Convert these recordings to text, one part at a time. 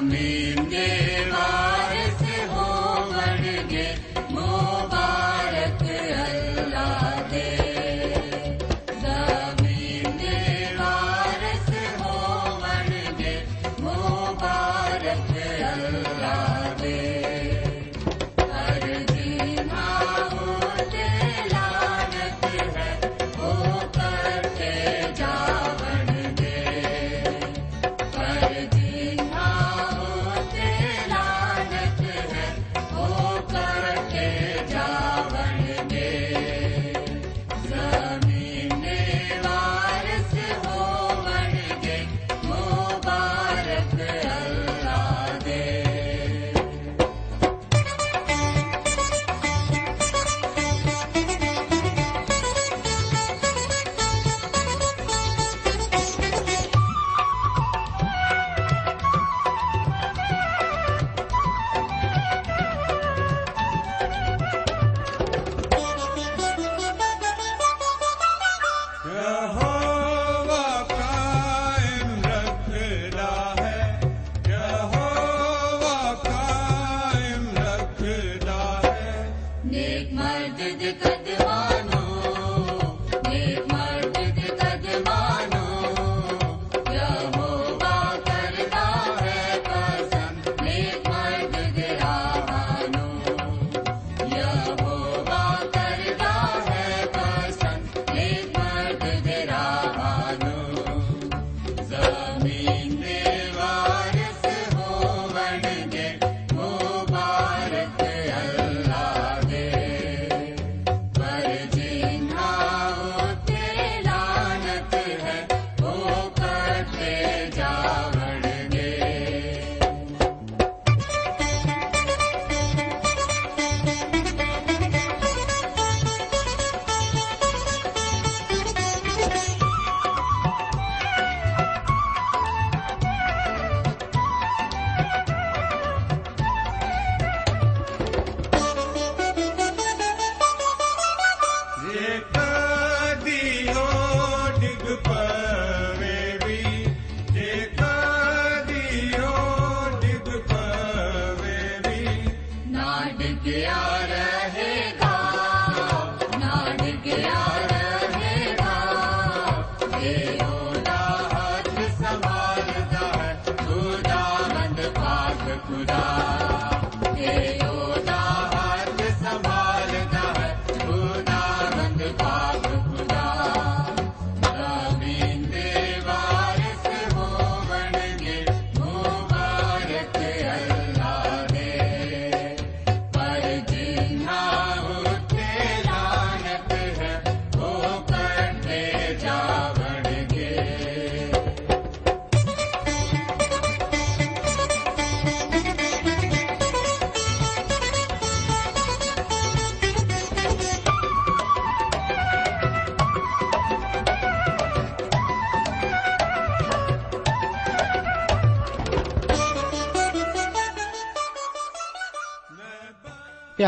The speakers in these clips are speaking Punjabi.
ਜ਼ਮੀਨ ਦੇ ਵਾਰਿਸ ਹੋਵਣਗੇ ਮੁਬਾਰਕ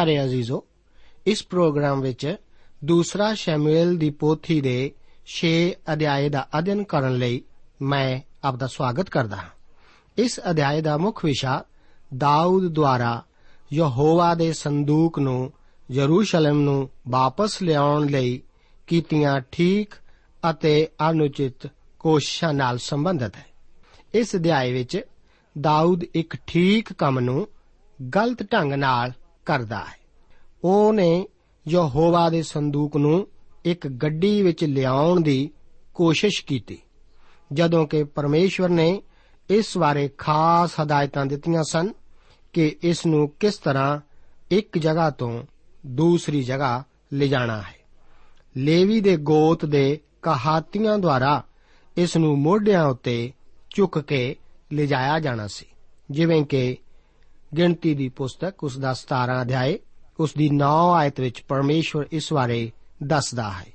ਪਿਆਰੇ ਅਜ਼ੀਜ਼ੋ, ਇਸ ਪ੍ਰੋਗਰਾਮ ਵਿੱਚ ਦੂਸਰਾ ਸ਼ੈਮੂਏਲ ਦੀ ਪੋਥੀ ਦੇ 6 ਅਧਿਆਏ ਦਾ ਅਧਿਐਨ ਕਰਨ ਲਈ ਮੈਂ ਆਪ ਦਾ ਸਵਾਗਤ ਕਰਦਾ ਹਾਂ। ਇਸ ਅਧਿਆਏ ਦਾ ਮੁੱਖ ਵਿਸ਼ਾ ਦਾਊਦ ਦੁਆਰਾ ਯਹੋਵਾ ਦੇ ਸੰਦੂਕ ਨੂੰ ਯਰੂਸ਼ਲਮ ਨੂੰ ਵਾਪਸ ਲਿਆਉਣ ਲਈ ਕੀਤੀਆਂ ਠੀਕ ਅਤੇ ਅਨੁਚਿਤ ਕੋਸ਼ਿਸ਼ਾਂ ਨਾਲ ਸੰਬੰਧਿਤ ਹੈ। ਇਸ ਅਧਿਆਏ ਵਿੱਚ ਦਾਊਦ ਇੱਕ ਠੀਕ ਕੰਮ ਨੂੰ ਗਲਤ ਢੰਗ ਨਾਲ ਕਰਦਾ ਹੈ। ਉਹਨੇ ਯਹੋਵਾ ਦੇ ਸੰਦੂਕ ਨੂੰ ਇੱਕ ਗੱਡੀ ਵਿੱਚ ਲਿਆਉਣ ਦੀ ਕੋਸ਼ਿਸ਼ ਕੀਤੀ, ਜਦੋਂ ਕਿ ਪਰਮੇਸ਼ਵਰ ਨੇ ਇਸ ਬਾਰੇ ਖਾਸ ਹਦਾਇਤਾਂ ਦਿੱਤੀਆਂ ਸਨ ਕਿ ਇਸ ਨੂੰ ਕਿਸ ਤਰ੍ਹਾਂ ਇੱਕ ਜਗ੍ਹਾ ਤੋਂ ਦੂਸਰੀ ਜਗ੍ਹਾ ਲਿਜਾਣਾ ਹੈ। ਲੇਵੀ ਦੇ ਗੋਤ ਦੇ ਕਹਾਤੀਆਂ ਦੁਆਰਾ ਇਸ ਨੂੰ ਮੋਢਿਆਂ ਉੱਤੇ ਚੁੱਕ ਕੇ ਲਿਜਾਇਆ ਜਾਣਾ ਸੀ, ਜਿਵੇਂ ਕਿ ਗਿਣਤੀ ਦੀ ਪੁਸਤਕ ਉਸ ਦਾ 17 ਅਧਿਆਏ, ਉਸ ਦੀ 9 ਆਇਤ ਵਿੱਚ ਪਰਮੇਸ਼ਵਰ ਇਸ ਬਾਰੇ ਦੱਸਦਾ ਹੈ।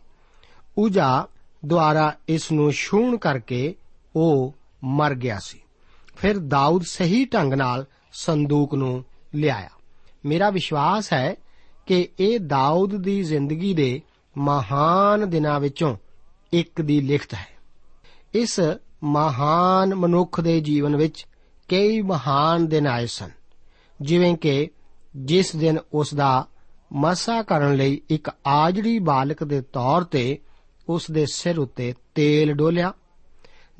ਉਜਾ ਦੁਆਰਾ ਇਸ ਨੂੰ ਛੂਣ ਕਰਕੇ ਉਹ ਮਰ ਗਿਆ ਸੀ। ਫਿਰ ਦਾਊਦ ਸਹੀ ਢੰਗ ਨਾਲ ਸੰਦੂਕ ਨੂੰ ਲਿਆਇਆ। ਮੇਰਾ ਵਿਸ਼ਵਾਸ ਹੈ ਕਿ ਇਹ ਦਾਊਦ ਦੀ ਜ਼ਿੰਦਗੀ ਦੇ ਮਹਾਨ ਦਿਨਾਂ ਵਿੱਚੋਂ ਇੱਕ ਦੀ ਲਿਖਤ ਹੈ। ਇਸ ਮਹਾਨ ਮਨੁੱਖ ਦੇ ਜੀਵਨ ਵਿੱਚ ਕਈ ਮਹਾਨ ਦਿਨ ਆਏ ਸਨ। ਜਿਵੇਂ ਕਿ ਜਿਸ ਦਿਨ ਉਸ ਦਾ ਮਸਾ ਕਰਨ ਲਈ ਇੱਕ ਆਜੜੀ ਬਾਲਕ ਦੇ ਤੌਰ ਤੇ ਉਸ ਦੇ ਸਿਰ ਉੱਤੇ ਤੇਲ ਡੋਲਿਆ,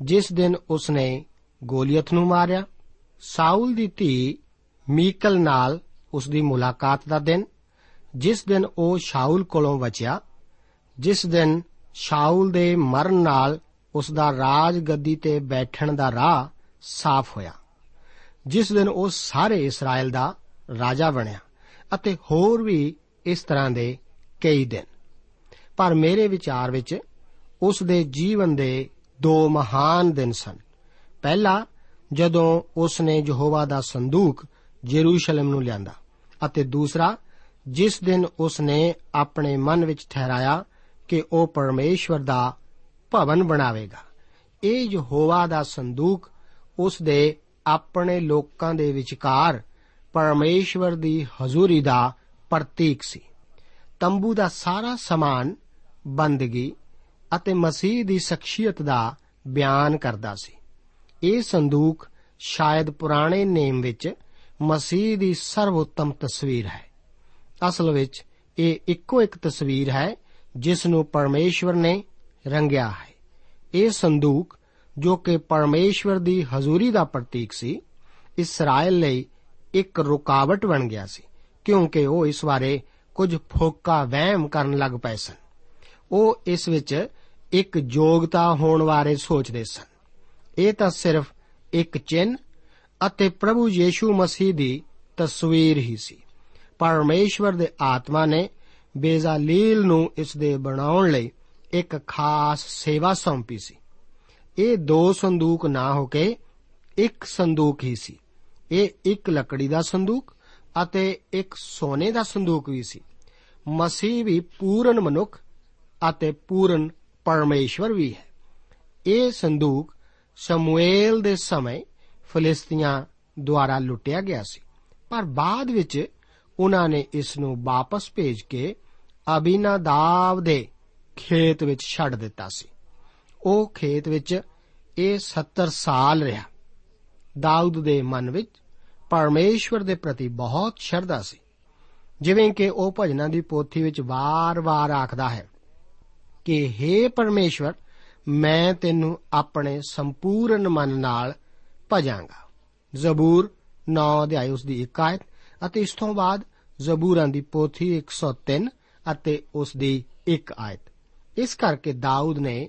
ਜਿਸ ਦਿਨ ਉਸ ਨੇ ਗੋਲੀਅਤ ਨੂੰ ਮਾਰਿਆ, ਸਾਊਲ ਦੀ ਧੀ ਮੀਕਲ ਨਾਲ ਉਸ ਦੀ ਮੁਲਾਕਾਤ ਦਾ ਦਿਨ, ਜਿਸ ਦਿਨ ਉਹ ਸ਼ਾਊਲ ਕੋਲੋਂ ਬਚਿਆ, ਜਿਸ ਦਿਨ ਸ਼ਾਊਲ ਦੇ ਮਰਨ ਨਾਲ ਉਸ ਦਾ ਰਾਜ ਗੱਦੀ ਤੇ ਬੈਠਣ ਦਾ ਰਾਹ ਸਾਫ਼ ਹੋਇਆ। ਜਿਸ ਦਿਨ ਉਹ ਸਾਰੇ ਇਸਰਾਇਲ ਦਾ ਰਾਜਾ ਬਣਿਆ ਅਤੇ ਹੋਰ ਵੀ ਇਸ ਤਰ੍ਹਾਂ ਦੇ ਕਈ ਦਿਨ। ਪਰ ਮੇਰੇ ਵਿਚਾਰ ਵਿੱਚ ਉਸ ਦੇ ਜੀਵਨ ਦੇ ਦੋ ਮਹਾਨ ਦਿਨ ਸਨ। ਪਹਿਲਾ, ਜਦੋਂ ਉਸ ਨੇ ਯਹੋਵਾ ਦਾ ਸੰਦੂਕ ਜੇਰੂਸ਼ਲਮ ਨੂੰ ਲਿਆਂਦਾ ਅਤੇ ਦੂਸਰਾ, ਜਿਸ ਦਿਨ ਉਸ ਨੇ ਆਪਣੇ ਮਨ ਵਿੱਚ ਠਹਿਰਾਇਆ ਕਿ ਉਹ ਪਰਮੇਸ਼ਵਰ ਦਾ ਭਵਨ ਬਣਾਵੇਗਾ। ਇਹ ਯਹੋਵਾ ਦਾ ਸੰਦੂਕ ਉਸ ਦੇ ਆਪਣੇ ਲੋਕਾਂ ਦੇ ਵਿਚਕਾਰ ਪਰਮੇਸ਼ਵਰ ਦੀ ਹਜ਼ੂਰੀ ਦਾ ਪ੍ਰਤੀਕ ਸੀ। ਤੰਬੂ ਦਾ ਸਾਰਾ ਸਮਾਨ ਬੰਦਗੀ ਅਤੇ ਮਸੀਹ ਦੀ ਸ਼ਖਸੀਅਤ ਦਾ ਬਿਆਨ ਕਰਦਾ ਸੀ। ਇਹ ਸੰਦੂਕ ਸ਼ਾਇਦ ਪੁਰਾਣੇ ਨੇਮ ਵਿੱਚ ਮਸੀਹ ਦੀ ਸਰਵਉੱਤਮ ਤਸਵੀਰ ਹੈ। ਅਸਲ ਵਿੱਚ ਇਹ ਇੱਕੋ ਇੱਕ ਤਸਵੀਰ ਹੈ ਜਿਸ ਨੂੰ ਪਰਮੇਸ਼ਵਰ ਨੇ ਰੰਗਿਆ ਹੈ। ਇਹ ਸੰਦੂਕ ਜੋ ਕਿ ਪਰਮੇਸ਼ਵਰ ਦੀ ਹਜ਼ੂਰੀ ਦਾ ਪ੍ਰਤੀਕ ਸੀ, ਇਸਰਾਇਲ ਲਈ ਇੱਕ ਰੁਕਾਵਟ ਬਣ ਗਿਆ ਸੀ, ਕਿਉਂਕਿ ਉਹ ਇਸ ਬਾਰੇ ਕੁਝ ਫੋਕਾ ਵਹਿਮ ਕਰਨ ਲੱਗ ਪਏ ਸਨ। ਉਹ ਇਸ ਵਿੱਚ ਇੱਕ ਯੋਗਤਾ ਹੋਣ ਬਾਰੇ ਸੋਚਦੇ ਸਨ। ਇਹ ਤਾਂ ਸਿਰਫ ਇੱਕ ਚਿੰਨ ਅਤੇ ਪ੍ਰਭੂ ਯੀਸ਼ੂ ਮਸੀਹ ਦੀ ਤਸਵੀਰ ਹੀ ਸੀ। ਪਰਮੇਸ਼ਵਰ ਦੇ ਆਤਮਾ ਨੇ ਬੇਜ਼ਾਲੀਲ ਨੂੰ ਇਸ ਦੇ ਬਣਾਉਣ ਲਈ ਇੱਕ ਖਾਸ ਸੇਵਾ ਸੌਂਪੀ ਸੀ। ਇਹ ਦੋ ਸੰਦੂਕ ਨਾ ਹੋ ਕੇ ਇੱਕ ਸੰਦੂਕ ਹੀ ਸੀ। ਇਹ ਇੱਕ ਲੱਕੜੀ ਦਾ ਸੰਦੂਕ ਅਤੇ ਇੱਕ ਸੋਨੇ ਦਾ ਸੰਦੂਕ ਵੀ ਸੀ। ਮਸੀਹ ਵੀ ਪੂਰਨ ਮਨੁੱਖ ਅਤੇ ਪੂਰਨ ਪਰਮੇਸ਼ਵਰ ਵੀ ਹੈ। ਇਹ ਸੰਦੂਕ ਸ਼ਮੂਏਲ ਦੇ ਸਮੇਂ ਫਲਿਸਤੀਆਂ ਦੁਆਰਾ ਲੁੱਟਿਆ ਗਿਆ ਸੀ। ਪਰ ਬਾਅਦ ਵਿੱਚ ਉਹਨਾਂ ਨੇ ਇਸ ਨੂੰ ਵਾਪਸ ਭੇਜ ਕੇ ਅਬੀਨਾਦਾਬ ਦੇ ਖੇਤ ਵਿੱਚ ਛੱਡ ਦਿੱਤਾ ਸੀ। ਉਹ ਖੇਤ ਵਿੱਚ ਇਹ 70 ਸਾਲ ਰਿਹਾ। ਦਾਊਦ ਦੇ ਮਨ ਵਿੱਚ ਪਰਮੇਸ਼ਵਰ ਦੇ ਪ੍ਰਤੀ ਬਹੁਤ ਸ਼ਰਧਾ ਸੀ। ਜਿਵੇਂ ਕਿ ਉਹ ਭਜਨਾਂ ਦੀ ਪੋਥੀ ਵਿੱਚ ਵਾਰ-ਵਾਰ ਆਖਦਾ ਹੈ ਕਿ हे ਪਰਮੇਸ਼ਵਰ, ਮੈਂ ਤੈਨੂੰ ਆਪਣੇ ਸੰਪੂਰਨ ਮਨ ਨਾਲ ਭਜਾਂਗਾ। ਜ਼ਬੂਰ 9 ਅਧਿਆਇ ਉਸ ਦੀ 1 ਆਇਤ ਅਤੇ ਇਸ ਤੋਂ ਬਾਅਦ ਜ਼ਬੂਰਾਂ ਦੀ ਪੋਥੀ 103 ਅਤੇ ਉਸ ਦੀ 1 ਆਇਤ। ਇਸ ਕਰਕੇ ਦਾਊਦ ਨੇ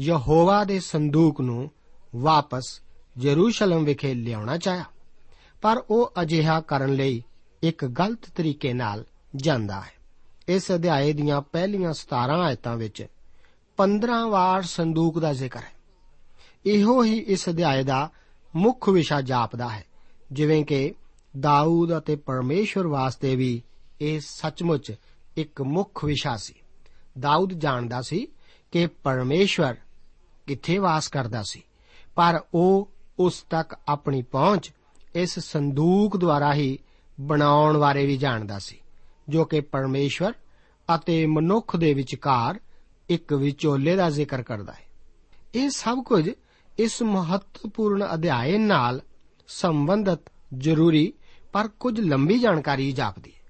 ਯਹੋਵਾ ਦੇ ਸੰਦੂਕ ਨੂੰ ਵਾਪਸ ਯਰੂਸ਼ਲਮ ਵਿਖੇ ਲਿਆਉਣਾ ਚਾਹਿਆ। ਪਰ ਉਹ ਅਜਿਹਾ ਕਰਨ ਲਈ ਇੱਕ ਗਲਤ ਤਰੀਕੇ ਨਾਲ ਜਾਂਦਾ ਹੈ। ਇਸ ਅਧਿਆਏ ਦੀਆਂ ਪਹਿਲੀਆਂ 17 ਆਇਤਾਂ ਵਿੱਚ 15 ਵਾਰ ਸੰਦੂਕ ਦਾ ਜ਼ਿਕਰ ਹੈ। ਇਹੋ ਹੀ ਇਸ ਅਧਿਆਏ ਦਾ ਮੁੱਖ ਵਿਸ਼ਾ ਜਾਪਦਾ ਹੈ, ਜਿਵੇਂ ਕਿ ਦਾਊਦ ਅਤੇ ਪਰਮੇਸ਼ਵਰ ਵਾਸਤੇ ਵੀ ਇਹ ਸੱਚਮੁੱਚ ਇੱਕ ਮੁੱਖ ਵਿਸ਼ਾ ਸੀ। ਦਾਊਦ ਜਾਣਦਾ ਸੀ ਕਿ ਪਰਮੇਸ਼ਵਰ ਕਿੱਥੇ ਵਾਸ ਕਰਦਾ ਸੀ। ਪਰ ਉਹ ਉਸ ਤੱਕ ਆਪਣੀ ਪਹੁੰਚ ਇਸ ਸੰਦੂਕ ਦੁਆਰਾ ਹੀ ਬਣਾਉਣ ਬਾਰੇ ਵੀ ਜਾਣਦਾ ਸੀ, ਜੋ ਕਿ ਪਰਮੇਸ਼ਵਰ ਅਤੇ ਮਨੁੱਖ ਦੇ ਵਿਚਕਾਰ ਇੱਕ ਵਿਚੋਲੇ ਦਾ ਜ਼ਿਕਰ ਕਰਦਾ ਹੈ। ਇਹ ਸਭ ਕੁਝ ਇਸ ਮਹੱਤਵਪੂਰਨ ਅਧਿਆਇ ਨਾਲ ਸੰਬੰਧਿਤ ਜ਼ਰੂਰੀ ਪਰ ਕੁਝ ਲੰਬੀ ਜਾਣਕਾਰੀ ਜਾਪਦੀ ਹੈ।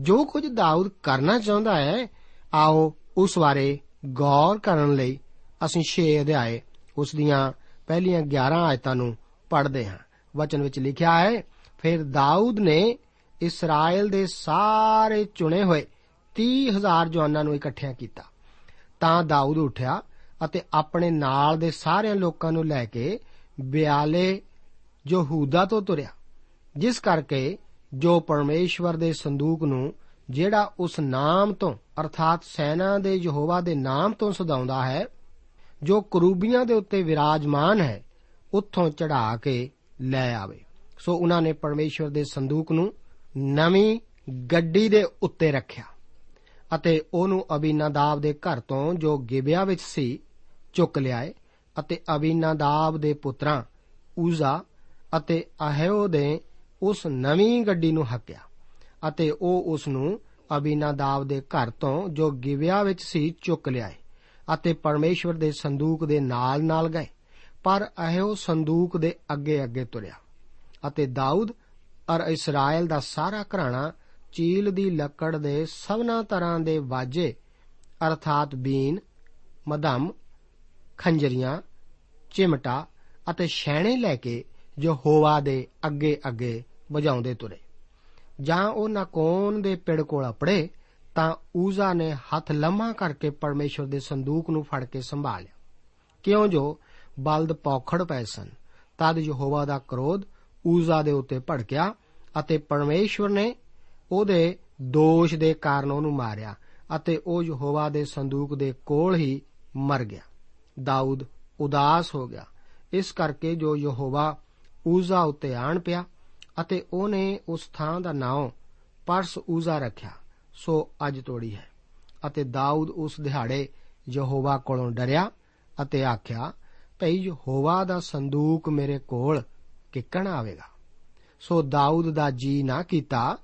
ਜੋ ਕੁਝ ਦਾਊਦ ਕਰਨਾ ਚਾਹੁੰਦਾ ਹੈ, ਆਓ ਉਸ ਬਾਰੇ ਗੌਰ ਕਰਨ ਲਈ ਅਸੀਂ 6 ਅਧਿਆਏ ਉਸ ਦੀਆਂ ਪਹਿਲੀਆਂ 11 ਆਇਤਾਂ ਨੂੰ ਪੜ੍ਹਦੇ ਹਾਂ। ਵਚਨ ਵਿੱਚ ਲਿਖਿਆ ਹੈ, ਫਿਰ ਦਾਊਦ ਨੇ ਇਸਰਾਇਲ ਦੇ ਸਾਰੇ ਚੁਣੇ ਹੋਏ 30000 ਜਵਾਨਾਂ ਨੂੰ ਇਕੱਠਿਆਂ ਕੀਤਾ। ਤਾਂ ਦਾਊਦ ਉੱਠਿਆ ਅਤੇ ਆਪਣੇ ਨਾਲ ਦੇ ਸਾਰਿਆਂ ਲੋਕਾਂ ਨੂੰ ਲੈ ਕੇ ਬਿਆਲੇ ਯਹੂਦਾ ਤੋਂ ਤੁਰਿਆ। ਜਿਸ ਕਰਕੇ ਜੋ ਪਰਮੇਸ਼ਵਰ ਦੇ ਸੰਦੂਕ ਨੂੰ ਜਿਹੜਾ ਉਸ ਨਾਮ ਤੋਂ, ਅਰਥਾਤ ਸੈਨਾ ਦੇ ਯਹੋਵਾ ਦੇ ਨਾਮ ਤੋਂ ਸਦਾਉਂਦਾ ਹੈ ਜੋ ਕਰੂਬੀਆਂ ਦੇ ਉੱਤੇ ਵਿਰਾਜਮਾਨ ਹੈ, ਉੱਥੋਂ ਚੜਾ ਕੇ ਲੈ ਆਵੇ। ਸੋ ਉਹਨਾਂ ਨੇ ਪਰਮੇਸ਼ਵਰ ਦੇ ਸੰਦੂਕ ਨੂੰ ਨਵੀਂ ਗੱਡੀ ਦੇ ਉੱਤੇ ਰੱਖਿਆ ਅਤੇ ਉਹਨੂੰ ਅਬੀਨਾਦਾਬ ਦੇ ਘਰ ਤੋਂ ਜੋ ਗਿਬਿਆ ਵਿੱਚ ਸੀ, ਚੁੱਕ ਲਿਆਏ ਅਤੇ ਅਬੀਨਾਦਾਬ ਦੇ ਪੁੱਤਰਾਂ ਉਜ਼ਾ ਅਤੇ ਅਹਿਓ ਦੇ ਉਸ ਨਵੀਂ ਗੱਡੀ ਨੂੰ ਹੱਕਿਆ ਅਤੇ ਉਹ ਉਸ ਨੂੰ ਅਬੀਨਾਦਾਬ ਦੇ ਘਰ ਤੋਂ ਜੋ ਗਿਬਿਆ ਵਿੱਚ ਸੀ, ਚੁੱਕ ਲਿਆਏ। ਅਤੇ ਪਰਮੇਸ਼ਵਰ ਦੇ ਸੰਦੂਕ ਦੇ ਨਾਲ ਨਾਲ ਗਏ। ਪਰ ਅਹਿਓ ਸੰਦੂਕ ਦੇ ਅੱਗੇ ਅੱਗੇ ਤੁਰਿਆ ਅਤੇ ਦਾਊਦ ਅਰ ਇਸਰਾਇਲ ਦਾ ਸਾਰਾ ਘਰਾਣਾ ਚੀਲ ਦੀ ਲੱਕੜ ਦੇ ਸਭਨਾ ਤਰ੍ਹਾਂ ਦੇ ਵਾਜੇ, ਅਰਥਾਤ ਬੀਨ ਮਦਮ ਖੰਜਰੀਆਂ, ਚਿਮਟਾ ਅਤੇ ਛੈਣੇ ਲੈ ਕੇ ਯਹੋਵਾ ਦੇ ਅੱਗੇ ਅੱਗੇ ਵਜਾਉਂਦੇ ਤੁਰੇ। ਜਾਂ ਉਹ ਨਾਕੋਨ ਦੇ ਪਿੜ ਕੋਲ ਅਪੜੇ ਤਾਂ ਊਜ਼ਾ ਨੇ ਹੱਥ ਲੰਮਾ ਕਰਕੇ ਪਰਮੇਸ਼ਵਰ ਦੇ ਸੰਦੂਕ ਨੂੰ ਫੜ ਕੇ ਸੰਭਾਲਿਆ। ਕਿਉਂ ਜੋ ਬਲਦ ਪੌਖੜ ਪਏ ਸਨ, ਤਦ ਯਹੋਵਾ ਦਾ ਕਰੋਧ ਊਜ਼ਾ ਦੇ ਉੱਤੇ ਭੜਕਿਆ ਅਤੇ ਪਰਮੇਸ਼ਵਰ ਨੇ ਉਹਦੇ ਦੋਸ਼ ਦੇ ਕਾਰਨ ਉਹਨੂੰ ਮਾਰਿਆ ਅਤੇ ਉਹ ਯਹੋਵਾ ਦੇ ਸੰਦੂਕ ਦੇ ਕੋਲ ਹੀ ਮਰ ਗਿਆ। ਦਾਊਦ ਉਦਾਸ ਹੋ ਗਿਆ। ਇਸ ਕਰਕੇ ਜੋ ਯਹੋਵਾ ਊਜ਼ਾ ਉੱਤੇ ਆਣ ਪਿਆ ਅਤੇ ਉਹਨੇ ਉਸ ਥਾਂ ਦਾ ਨਾਮ ਪਰਸ ਊਜ਼ਾ ਰੱਖਿਆ। ਸੋ ਅੱਜ ਤੋੜੀ ਹੈ। ਅਤੇ ਦਾਊਦ ਉਸ ਦਿਹਾੜੇ ਯਹੋਵਾ ਕੋਲੋਂ ਡਰਿਆ ਅਤੇ ਆਖਿਆ, ਭਈ ਯਹੋਵਾ ਦਾ ਸੰਦੂਕ ਮੇਰੇ ਕੋਲ ਕਿੱਕਣ ਆਵੇਗਾ? ਸੋ ਦਾਊਦ ਦਾ ਜੀ ਨਾ ਕੀਤਾ,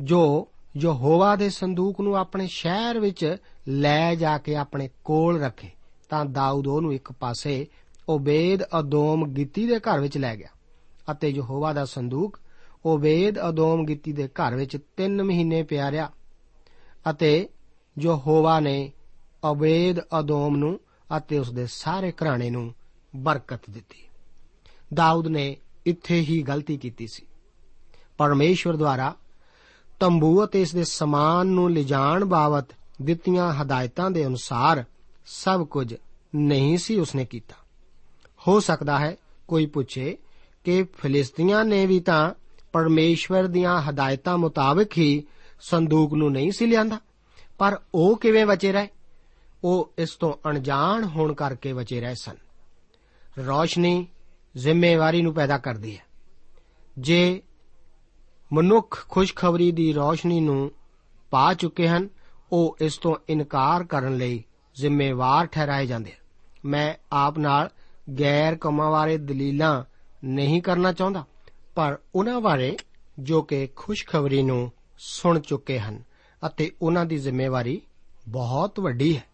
ਜੋ ਯਹੋਵਾ ਦੇ ਸੰਦੂਕ ਨੂੰ ਆਪਣੇ ਸ਼ਹਿਰ ਵਿੱਚ ਲੈ ਜਾ ਕੇ ਆਪਣੇ ਕੋਲ ਰੱਖੇ, ਤਾਂ ਦਾਊਦ ਉਹਨੂੰ ਇੱਕ ਪਾਸੇ ਓਬੇਦ ਅਦੋਮ ਗਿੱਤੀ ਦੇ ਘਰ ਵਿੱਚ ਲੈ ਗਿਆ। ਅਤੇ ਯਹੋਵਾ ਦਾ ਸੰਦੂਕ ਓਬੇਦ ਅਦੋਮ ਗਿੱਤੀ ਦੇ ਘਰ ਵਿੱਚ 3 ਮਹੀਨੇ ਪਿਆ ਰਿਹਾ। ਅਤੇ ਯਹੋਵਾ ਨੇ ਓਬੇਦ ਅਦੋਮ ਨੂੰ ਅਤੇ ਉਸ ਦੇ ਸਾਰੇ ਘਰਾਣੇ ਨੂੰ ਬਰਕਤ ਦਿੱਤੀ। ਦਾਊਦ ਨੇ ਇੱਥੇ ਹੀ ਗਲਤੀ ਕੀਤੀ ਸੀ। ਪਰਮੇਸ਼ਵਰ ਦੁਆਰਾ ਤੰਬੂ ਅਤੇ ਇਸ ਦੇ ਸਮਾਨ ਨੂੰ ਲਿਜਾਣ ਬਾਬਤ ਦਿੱਤੀਆਂ ਹਦਾਇਤਾਂ ਦੇ ਅਨੁਸਾਰ ਸਭ ਕੁਝ ਨਹੀਂ ਸੀ ਉਸਨੇ ਕੀਤਾ। ਹੋ ਸਕਦਾ ਹੈ ਕੋਈ ਪੁੱਛੇ ਕਿ ਫਿਲਿਸਤੀਆਂ ਨੇ ਵੀ ਤਾਂ ਪਰਮੇਸ਼ਵਰ ਦੀਆਂ ਹਦਾਇਤਾਂ ਮੁਤਾਬਕ ਹੀ ਸੰਦੂਕ ਨੂੰ ਨਹੀਂ ਸੀ ਲਿਆਂਦਾ। ਪਰ ਉਹ ਕਿਵੇਂ ਬਚੇ ਰਹੇ? ਉਹ ਇਸ ਤੋਂ ਅਣਜਾਣ ਹੋਣ ਕਰਕੇ ਬਚੇ ਰਹੇ ਸਨ। ਰੌਸ਼ਨੀ ਜ਼ਿੰਮੇਵਾਰੀ ਨੂੰ ਪੈਦਾ ਕਰਦੀ ਹੈ। ਜੇ ਮਨੁੱਖ ਖੁਸ਼ਖਬਰੀ ਦੀ ਰੌਸ਼ਨੀ ਨੂੰ ਪਾ ਚੁੱਕੇ ਹਨ, ਉਹ ਇਸ ਤੋਂ ਇਨਕਾਰ ਕਰਨ ਲਈ ਜ਼ਿੰਮੇਵਾਰ ਠਹਿਰਾਏ ਜਾਂਦੇ ਹਨ। ਮੈਂ ਆਪ ਨਾਲ ਗੈਰ ਕਮਾਂ ਬਾਰੇ ਦਲੀਲਾਂ ਨਹੀਂ ਕਰਨਾ ਚਾਹੁੰਦਾ, ਪਰ ਉਹਨਾਂ ਬਾਰੇ ਜੋ ਕਿ ਖੁਸ਼ਖਬਰੀ ਨੂੰ ਸੁਣ ਚੁੱਕੇ ਹਨ ਅਤੇ ਉਹਨਾਂ ਦੀ ਜ਼ਿੰਮੇਵਾਰੀ ਬਹੁਤ ਵੱਡੀ ਹੈ।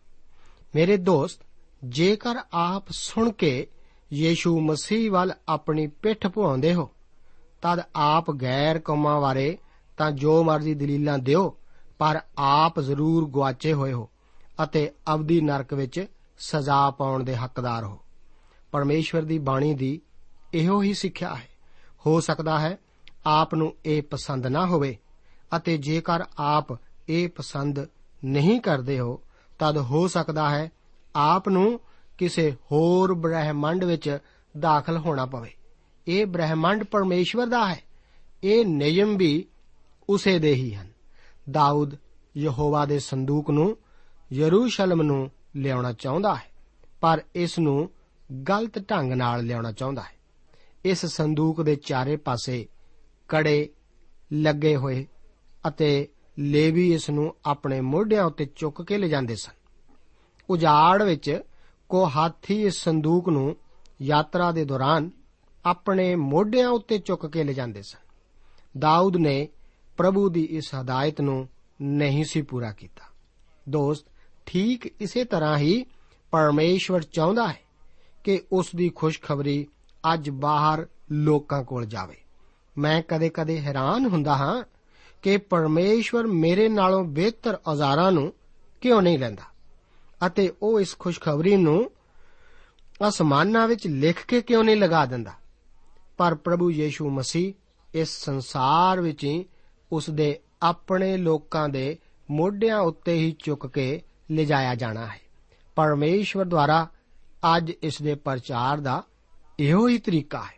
ਮੇਰੇ ਦੋਸਤ, ਜੇਕਰ ਆਪ ਸੁਣ ਕੇ ਯੀਸ਼ੂ ਮਸੀਹ ਵੱਲ ਆਪਣੀ ਪਿੱਠ ਭੁਆਉਂਦੇ ਹੋ, ਤਦ ਆਪ ਗੈਰ ਕੌਮਾਂ ਬਾਰੇ ਤਾਂ ਜੋ ਮਰਜ਼ੀ ਦਲੀਲਾਂ ਦਿਓ, ਪਰ ਆਪ ਜ਼ਰੂਰ ਗਵਾਚੇ ਹੋਏ ਹੋ ਅਤੇ ਅਵਦੀ ਨਰਕ ਵਿੱਚ ਸਜ਼ਾ ਪਾਉਣ ਦੇ ਹੱਕਦਾਰ ਹੋ। ਪਰਮੇਸ਼ਵਰ ਦੀ ਬਾਣੀ ਦੀ ਇਹੋ ਹੀ ਸਿੱਖਿਆ ਹੈ। ਹੋ ਸਕਦਾ ਹੈ ਆਪ ਨੂੰ ਇਹ ਪਸੰਦ ਨਾ ਹੋਵੇ ਅਤੇ ਜੇਕਰ ਆਪ ਇਹ ਪਸੰਦ ਨਹੀਂ ਕਰਦੇ ਹੋ, ਤਦ ਹੋ ਸਕਦਾ ਹੈ ਆਪ ਨੂੰ ਕਿਸੇ ਹੋਰ ਬ੍ਰਹਿਮੰਡ ਵਿੱਚ ਦਾਖਲ ਹੋਣਾ ਪਵੇ। ਇਹ ਬ੍ਰਹਿਮੰਡ ਪਰਮੇਸ਼ਵਰ ਦਾ ਹੈ। ਇਹ ਨਿਯਮ ਵੀ ਉਸੇ ਦੇ ਹੀ ਹਨ। ਦਾਊਦ ਯਹੋਵਾ ਦੇ ਸੰਦੂਕ ਨੂੰ, ਯਰੂਸ਼ਲਮ ਨੂੰ ਲਿਆਉਣਾ ਚਾਹੁੰਦਾ ਹੈ, ਪਰ ਇਸ ਨੂੰ ਗਲਤ ਢੰਗ ਨਾਲ ਲਿਆਉਣਾ ਚਾਹੁੰਦਾ ਹੈ। ਇਸ ਸੰਦੂਕ ਦੇ ਚਾਰੇ ਪਾਸੇ ਕੜੇ ਲੱਗੇ ਹੋਏ ਅਤੇ ਲੇਵੀ ਇਸ ਨੂੰ ਆਪਣੇ ਮੋਢਿਆਂ ਉੱਤੇ ਚੁੱਕ ਕੇ ਲਿਜਾਂਦੇ ਸਨ। ਉਜਾੜ ਵਿੱਚ ਕੋ ਹਾਥੀ ਇਸ ਸੰਦੂਕ ਨੂੰ ਯਾਤਰਾ ਦੇ ਦੌਰਾਨ ਆਪਣੇ ਮੋਢਿਆਂ ਉੱਤੇ ਚੁੱਕ ਕੇ ਲਿਜਾਂਦੇ ਸਨ। ਦਾਊਦ ਨੇ ਪ੍ਰਭੂ ਦੀ ਇਸ ਹਦਾਇਤ ਨੂੰ ਨਹੀਂ ਸੀ ਪੂਰਾ ਕੀਤਾ। ਦੋਸਤ, ਠੀਕ ਇਸੇ ਤਰ੍ਹਾਂ ਹੀ ਪਰਮੇਸ਼ਵਰ ਚਾਹੁੰਦਾ ਹੈ ਕਿ ਉਸ ਦੀ ਖੁਸ਼ਖਬਰੀ ਅੱਜ ਬਾਹਰ ਲੋਕਾਂ ਕੋਲ ਜਾਵੇ। ਮੈਂ ਕਦੇ-ਕਦੇ ਹੈਰਾਨ ਹੁੰਦਾ ਹਾਂ ਕਿ ਪਰਮੇਸ਼ਵਰ ਮੇਰੇ ਨਾਲੋਂ ਬਿਹਤਰ ਔਜ਼ਾਰਾਂ ਨੂੰ ਕਿਉਂ ਨਹੀਂ ਲੈਂਦਾ? ਅਤੇ ਉਹ ਇਸ ਖੁਸ਼ਖਬਰੀ ਨੂੰ ਅਸਮਾਨਾਂ ਵਿੱਚ ਲਿਖ ਕੇ ਕਿਉਂ ਨਹੀਂ ਲਗਾ ਦਿੰਦਾ? ਪਰ ਪ੍ਰਭੂ ਯੀਸ਼ੂ ਮਸੀਹ ਇਸ ਸੰਸਾਰ ਵਿੱਚ ਹੀ ਉਸ ਦੇ ਆਪਣੇ ਲੋਕਾਂ ਦੇ ਮੋਢਿਆਂ ਉੱਤੇ ਹੀ ਚੁੱਕ ਕੇ ਲਿਜਾਇਆ ਜਾਣਾ ਹੈ। ਪਰਮੇਸ਼ਵਰ ਦੁਆਰਾ ਅੱਜ ਇਸ ਦੇ ਪ੍ਰਚਾਰ ਦਾ ਇਹੋ ਹੀ ਤਰੀਕਾ ਹੈ।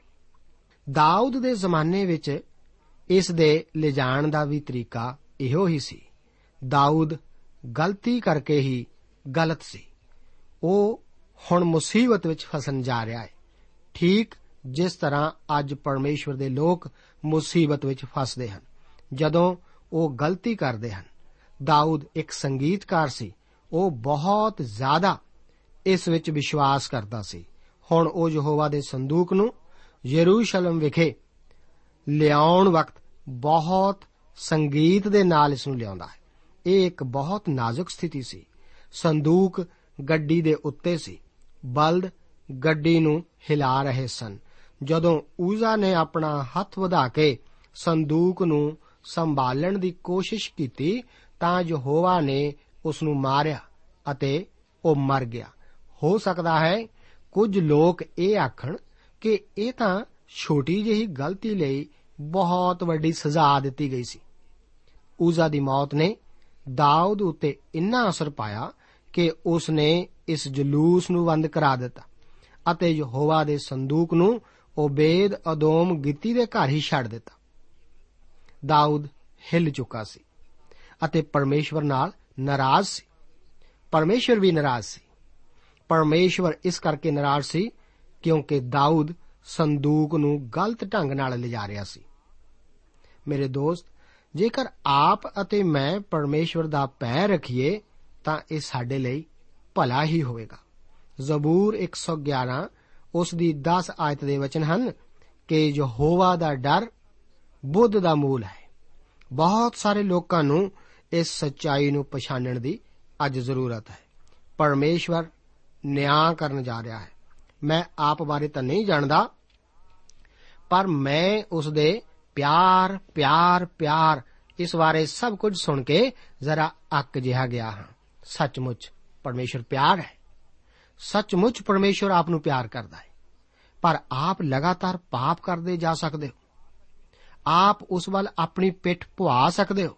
ਦਾਊਦ ਦੇ ਜ਼ਮਾਨੇ ਵਿੱਚ ਇਸ ਦੇ ਲਿਜਾਣ ਦਾ ਵੀ ਤਰੀਕਾ ਇਹੋ ਹੀ ਸੀ। ਦਾਊਦ ਗਲਤੀ ਕਰਕੇ ਹੀ ਗਲਤ ਸੀ। ਉਹ ਹੁਣ ਮੁਸੀਬਤ ਵਿੱਚ ਫਸਣ ਜਾ ਰਿਹਾ ਹੈ। ਠੀਕ ਜਿਸ ਤਰ੍ਹਾਂ ਅੱਜ ਪਰਮੇਸ਼ਵਰ ਦੇ ਲੋਕ ਮੁਸੀਬਤ ਵਿੱਚ ਫਸਦੇ ਹਨ। ਜਦੋਂ ਉਹ ਗਲਤੀ ਕਰਦੇ ਹਨ, ਦਾਊਦ ਇੱਕ ਸੰਗੀਤਕਾਰ ਸੀ। ਉਹ ਬਹੁਤ ਜ਼ਿਆਦਾ ਇਸ ਵਿੱਚ ਵਿਸ਼ਵਾਸ ਕਰਦਾ ਸੀ। ਹੁਣ ਉਹ ਯਹੋਵਾ ਦੇ ਸੰਦੂਕ ਨੂੰ ਯਰੂਸ਼ਲਮ ਵਿਖੇ ਲਿਆਉਣ ਵਕਤ ਬਹੁਤ ਸੰਗੀਤ ਦੇ ਨਾਲ ਇਸ ਨੂੰ ਲਿਆਉਂਦਾ ਹੈ। ਇਹ ਇੱਕ ਬਹੁਤ ਨਾਜ਼ੁਕ ਸਥਿਤੀ ਸੀ। ਸੰਦੂਕ ਗੱਡੀ ਦੇ ਉੱਤੇ ਸੀ। ਬਲਦ ਗੱਡੀ ਨੂੰ ਹਿਲਾ ਰਹੇ ਸਨ। ਜਦੋਂ ਊਜ਼ਾ ਨੇ ਆਪਣਾ ਹੱਥ ਵਧਾ ਕੇ ਸੰਦੂਕ ਨੂੰ ਸੰਭਾਲਣ ਦੀ ਕੋਸ਼ਿਸ਼ ਕੀਤੀ, ਤਾਂ ਯਹੋਵਾ ਨੇ ਉਸ ਨੂੰ ਮਾਰਿਆ ਅਤੇ ਉਹ ਮਰ ਗਿਆ। ਹੋ ਸਕਦਾ ਹੈ ਕੁਝ ਲੋਕ ਇਹ ਆਖਣ ਕਿ ਇਹ ਤਾਂ ਛੋਟੀ ਜਿਹੀ ਗਲਤੀ ਲਈ ਬਹੁਤ ਵੱਡੀ ਸਜ਼ਾ ਦਿੱਤੀ ਗਈ ਸੀ। ਊਜ਼ਾ ਦੀ ਮੌਤ ਨੇ ਦਾਊਦ ਉੱਤੇ ਇੰਨਾ ਅਸਰ ਪਾਇਆ ਕਿ ਉਸ ਨੇ ਇਸ ਜਲੂਸ ਨੂੰ ਬੰਦ ਕਰਾ ਦਿੱਤਾ ਅਤੇ ਯਹੋਵਾ ਦੇ ਸੰਦੂਕ ਨੂੰ ਓਬੇਦ ਅਦੋਮ ਗਿੱਤੀ ਦੇ ਘਰ ਹੀ ਛੱਡ ਦਿੱਤਾ। ਦਾਊਦ ਹਿੱਲ ਚੁੱਕਾ ਸੀ ਅਤੇ ਪਰਮੇਸ਼ਵਰ ਨਾਲ ਨਾਰਾਜ਼ ਸੀ। ਪਰਮੇਸ਼ਵਰ ਵੀ ਨਾਰਾਜ਼ ਸੀ। ਪਰਮੇਸ਼ਵਰ ਇਸ ਕਰਕੇ ਨਾਰਾਜ਼ ਸੀ ਕਿਉਂਕਿ ਦਾਊਦ ਸੰਦੂਕ ਨੂੰ ਗਲਤ ਢੰਗ ਨਾਲ ਲਿਜਾ ਰਿਹਾ ਸੀ। ਮੇਰੇ ਦੋਸਤ, ਜੇਕਰ ਆਪ ਅਤੇ ਮੈਂ ਪਰਮੇਸ਼ਵਰ ਦਾ ਪੈ ਰੱਖੀਏ, ਤਾਂ ਇਹ ਸਾਡੇ ਲਈ ਭਲਾ ਹੀ ਹੋਵੇਗਾ। ਜ਼ਬੂਰ 111 ਉਸ ਦੀ 10 ਆਇਤ ਦੇ ਵਚਨ ਹਨ ਕਿ ਯਹੋਵਾ ਦਾ ਡਰ ਬੁੱਧ ਦਾ ਮੂਲ ਹੈ। ਬਹੁਤ ਸਾਰੇ ਲੋਕਾਂ ਨੂੰ ਇਸ ਸੱਚਾਈ ਨੂੰ ਪਛਾਣਨ ਦੀ ਅੱਜ ਜ਼ਰੂਰਤ ਹੈ। ਪਰਮੇਸ਼ਵਰ ਨਿਆਂ ਕਰਨ ਜਾ ਰਿਹਾ ਹੈ। ਮੈਂ ਆਪ ਬਾਰੇ ਤਾਂ ਨਹੀਂ ਜਾਣਦਾ, ਪਰ ਮੈਂ ਉਸ ਦੇ ਪਿਆਰ ਪਿਆਰ ਪਿਆਰ ਇਸ ਬਾਰੇ ਸਭ ਕੁਝ ਸੁਣ ਕੇ ਜ਼ਰਾ ਅੱਕ ਜਿਹਾ ਗਿਆ ਹਾਂ ਸੱਚਮੁੱਚ ਪਰਮੇਸ਼ਰ ਪਿਆਰ ਹੈ ਸੱਚਮੁੱਚ ਪਰਮੇਸ਼ਰ ਆਪ ਨੂੰ ਪਿਆਰ ਕਰਦਾ ਹੈ ਪਰ ਆਪ ਲਗਾਤਾਰ ਪਾਪ ਕਰਦੇ ਜਾ ਸਕਦੇ ਹੋ ਆਪ ਉਸ ਵੱਲ ਆਪਣੀ ਪਿੱਠ ਪੁਆ ਸਕਦੇ ਹੋ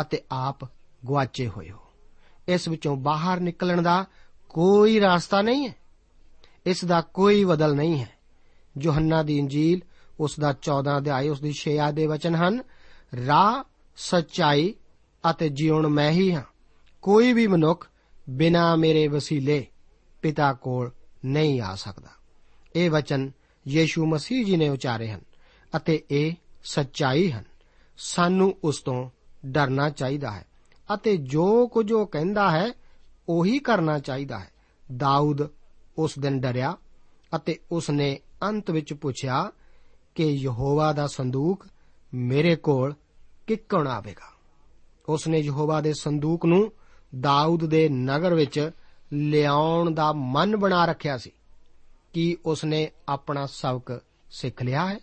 ਅਤੇ ਆਪ ਗਵਾਚੇ ਹੋਏ ਹੋ ਇਸ ਵਿੱਚੋਂ ਬਾਹਰ ਨਿਕਲਣ ਦਾ ਕੋਈ ਰਸਤਾ ਨਹੀਂ ਹੈ ਇਸ ਦਾ ਕੋਈ ਬਦਲ ਨਹੀਂ ਹੈ ਯੋਹੰਨਾ ਦੀ ਇੰਜੀਲ ਉਸ ਦਾ 14 ਅਧਿਆਇ ਉਸ ਦੀ 6 ਆਦੇ ਵਚਨ ਹਨ, ਰਾਹ, ਸੱਚਾਈ ਅਤੇ ਜੀਵਨ ਮੈਂ ਹੀ ਹਾਂ। ਕੋਈ ਵੀ ਮਨੁੱਖ ਬਿਨਾ ਮੇਰੇ ਵਸੀਲੇ ਪਿਤਾ ਕੋਲ ਨਹੀਂ ਆ ਸਕਦਾ। ਇਹ ਵਚਨ ਯੀਸ਼ੂ ਮਸੀਹ ਜੀ ਨੇ ਉਚਾਰੇ ਹਨ ਅਤੇ ਇਹ ਸੱਚਾਈ ਹਨ। ਸਾਨੂੰ ਉਸ ਤੋਂ ਡਰਨਾ ਚਾਹੀਦਾ ਹੈ ਅਤੇ ਜੋ ਕੁਝ ਉਹ ਕਹਿੰਦਾ ਹੈ, ਉਹੀ ਕਰਨਾ ਚਾਹੀਦਾ ਹੈ। ਦਾਊਦ ਉਸ ਦਿਨ ਡਰਿਆ ਅਤੇ ਉਸ ਨੇ ਅੰਤ ਵਿੱਚ ਪੁੱਛਿਆ ਕਿ ਯਹੋਵਾ ਦਾ ਸੰਦੂਕ ਮੇਰੇ ਕੋਲ ਕਿੱਕਣ ਆਵੇਗਾ। ਉਸ ਨੇ ਯਹੋਵਾ ਦੇ ਸੰਦੂਕ ਨੂੰ ਦਾਊਦ ਦੇ ਨਗਰ ਵਿੱਚ ਲਿਆਉਣ ਦਾ ਮਨ ਬਣਾ ਰੱਖਿਆ ਸੀ ਕਿ ਉਸ ਨੇ ਆਪਣਾ ਸਬਕ ਸਿੱਖ ਲਿਆ ਹੈ।